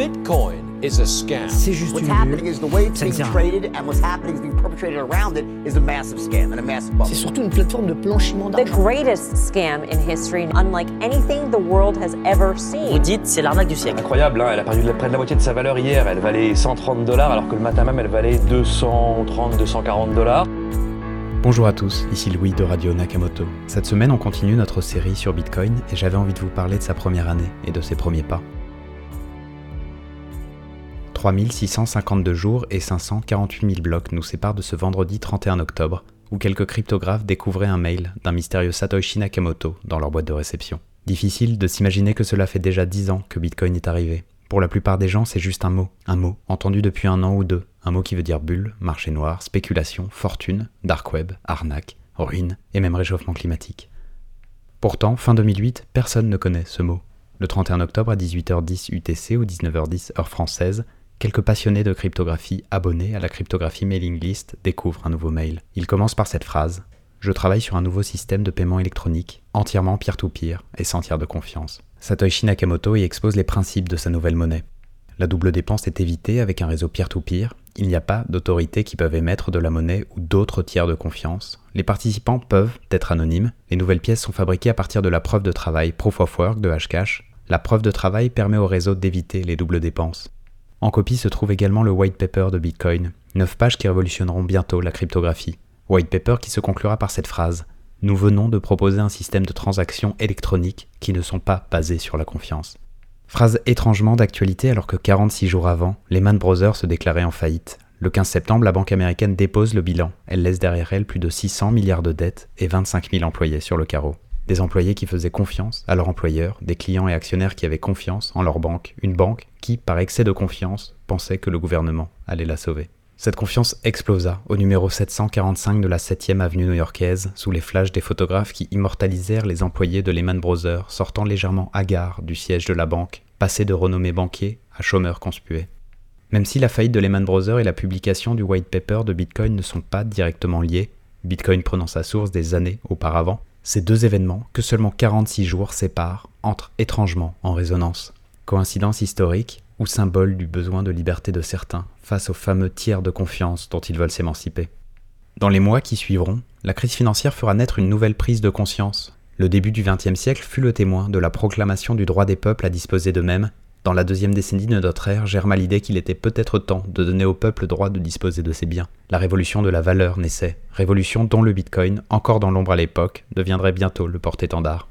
Bitcoin is a scam. C'est juste What's une happening is the way it's Ça ne being sert à rien. traded and what's happening is being perpetrated around it is a massive scam and a massive bubble. C'est surtout une plateforme de blanchiment The d'argent. greatest scam in history, unlike anything the world has ever Vous seen. dites c'est l'arnaque du siècle. Incroyable, hein, elle a perdu près de la moitié de sa valeur hier. Elle valait 130 dollars alors que le matin même elle valait 230, 240 dollars. Bonjour à tous, ici Louis de Radio Nakamoto. Cette semaine, on continue notre série sur Bitcoin et j'avais envie de vous parler de sa première année et de ses premiers pas. 3652 jours et 548 000 blocs nous séparent de ce vendredi 31 octobre, où quelques cryptographes découvraient un mail d'un mystérieux Satoshi Nakamoto dans leur boîte de réception. Difficile de s'imaginer que cela fait déjà 10 ans que Bitcoin est arrivé. Pour la plupart des gens, c'est juste un mot, un mot, entendu depuis un an ou deux, un mot qui veut dire bulle, marché noir, spéculation, fortune, dark web, arnaque, ruine et même réchauffement climatique. Pourtant, fin 2008, personne ne connaît ce mot. Le 31 octobre à 18h10 UTC ou 19h10 heure française, quelques passionnés de cryptographie abonnés à la cryptographie mailing list découvrent un nouveau mail. Il commence par cette phrase Je travaille sur un nouveau système de paiement électronique, entièrement peer-to-peer et sans tiers de confiance. Satoshi Nakamoto y expose les principes de sa nouvelle monnaie. La double dépense est évitée avec un réseau peer-to-peer. Il n'y a pas d'autorités qui peuvent émettre de la monnaie ou d'autres tiers de confiance. Les participants peuvent être anonymes. Les nouvelles pièces sont fabriquées à partir de la preuve de travail Proof of Work de Hashcash. La preuve de travail permet au réseau d'éviter les doubles dépenses. En copie se trouve également le white paper de Bitcoin, 9 pages qui révolutionneront bientôt la cryptographie. White paper qui se conclura par cette phrase Nous venons de proposer un système de transactions électroniques qui ne sont pas basées sur la confiance. Phrase étrangement d'actualité alors que 46 jours avant, Lehman Brothers se déclarait en faillite. Le 15 septembre, la banque américaine dépose le bilan. Elle laisse derrière elle plus de 600 milliards de dettes et 25 000 employés sur le carreau. Des employés qui faisaient confiance à leur employeur, des clients et actionnaires qui avaient confiance en leur banque, une banque qui, par excès de confiance, pensait que le gouvernement allait la sauver. Cette confiance explosa au numéro 745 de la 7e avenue new-yorkaise sous les flashs des photographes qui immortalisèrent les employés de Lehman Brothers sortant légèrement hagards du siège de la banque, passés de renommés banquiers à chômeurs conspués. Même si la faillite de Lehman Brothers et la publication du white paper de Bitcoin ne sont pas directement liés, Bitcoin prenant sa source des années auparavant, ces deux événements, que seulement 46 jours séparent, entrent étrangement en résonance. Coïncidence historique ou symbole du besoin de liberté de certains face aux fameux tiers de confiance dont ils veulent s'émanciper. Dans les mois qui suivront, la crise financière fera naître une nouvelle prise de conscience. Le début du XXe siècle fut le témoin de la proclamation du droit des peuples à disposer d'eux-mêmes. Dans la deuxième décennie de notre ère germa l'idée qu'il était peut-être temps de donner au peuple le droit de disposer de ses biens. La révolution de la valeur naissait, révolution dont le Bitcoin, encore dans l'ombre à l'époque, deviendrait bientôt le porte-étendard.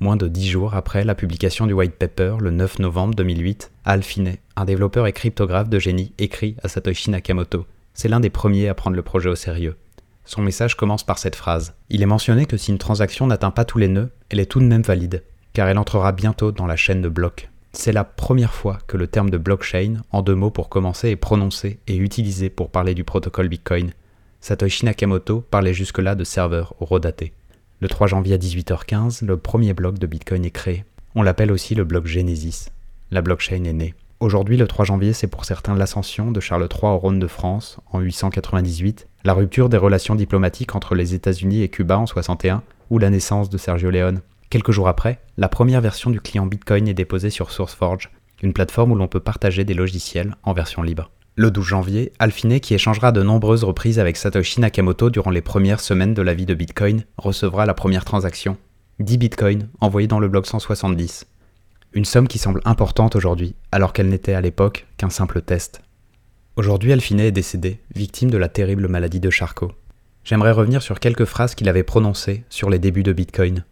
Moins de dix jours après la publication du white paper, le 9 novembre 2008, Al Finney, un développeur et cryptographe de génie, écrit à Satoshi Nakamoto. C'est l'un des premiers à prendre le projet au sérieux. Son message commence par cette phrase. Il est mentionné que si une transaction n'atteint pas tous les nœuds, elle est tout de même valide, car elle entrera bientôt dans la chaîne de blocs. C'est la première fois que le terme de blockchain, en deux mots pour commencer, est prononcé et utilisé pour parler du protocole Bitcoin. Satoshi Nakamoto parlait jusque-là de serveurs horodatés. Le 3 janvier à 18h15, le premier bloc de Bitcoin est créé. On l'appelle aussi le bloc Genesis. La blockchain est née. Aujourd'hui, le 3 janvier, c'est pour certains l'ascension de Charles III au trône de France en 898, la rupture des relations diplomatiques entre les États-Unis et Cuba en 61, ou la naissance de Sergio Leone. Quelques jours après, la première version du client Bitcoin est déposée sur SourceForge, une plateforme où l'on peut partager des logiciels en version libre. Le 12 janvier, Alphine, qui échangera de nombreuses reprises avec Satoshi Nakamoto durant les premières semaines de la vie de Bitcoin, recevra la première transaction. 10 bitcoins envoyés dans le bloc 170. Une somme qui semble importante aujourd'hui, alors qu'elle n'était à l'époque qu'un simple test. Aujourd'hui, Alphine est décédé, victime de la terrible maladie de Charcot. J'aimerais revenir sur quelques phrases qu'il avait prononcées sur les débuts de Bitcoin.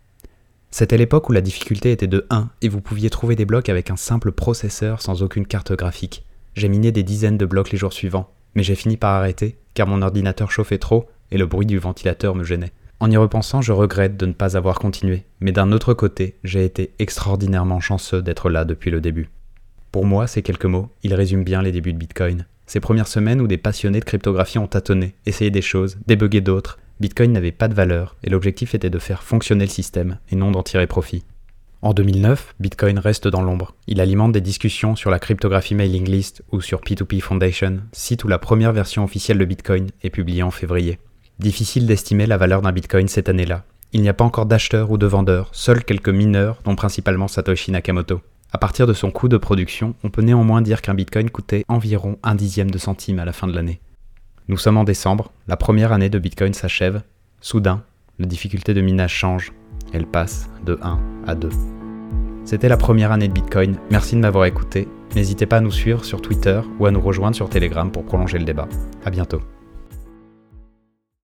C'était l'époque où la difficulté était de 1 et vous pouviez trouver des blocs avec un simple processeur sans aucune carte graphique. J'ai miné des dizaines de blocs les jours suivants, mais j'ai fini par arrêter car mon ordinateur chauffait trop et le bruit du ventilateur me gênait. En y repensant, je regrette de ne pas avoir continué, mais d'un autre côté, j'ai été extraordinairement chanceux d'être là depuis le début. Pour moi, ces quelques mots, ils résument bien les débuts de Bitcoin. Ces premières semaines où des passionnés de cryptographie ont tâtonné, essayé des choses, débugé d'autres, Bitcoin n'avait pas de valeur et l'objectif était de faire fonctionner le système et non d'en tirer profit. En 2009, Bitcoin reste dans l'ombre. Il alimente des discussions sur la cryptographie mailing list ou sur P2P Foundation, site où la première version officielle de Bitcoin est publiée en février. Difficile d'estimer la valeur d'un Bitcoin cette année-là. Il n'y a pas encore d'acheteurs ou de vendeurs, seuls quelques mineurs, dont principalement Satoshi Nakamoto. À partir de son coût de production, on peut néanmoins dire qu'un bitcoin coûtait environ un dixième de centime à la fin de l'année. Nous sommes en décembre, la première année de bitcoin s'achève. Soudain, la difficulté de minage change. Elle passe de 1 à 2. C'était la première année de bitcoin, merci de m'avoir écouté. N'hésitez pas à nous suivre sur Twitter ou à nous rejoindre sur Telegram pour prolonger le débat. A bientôt.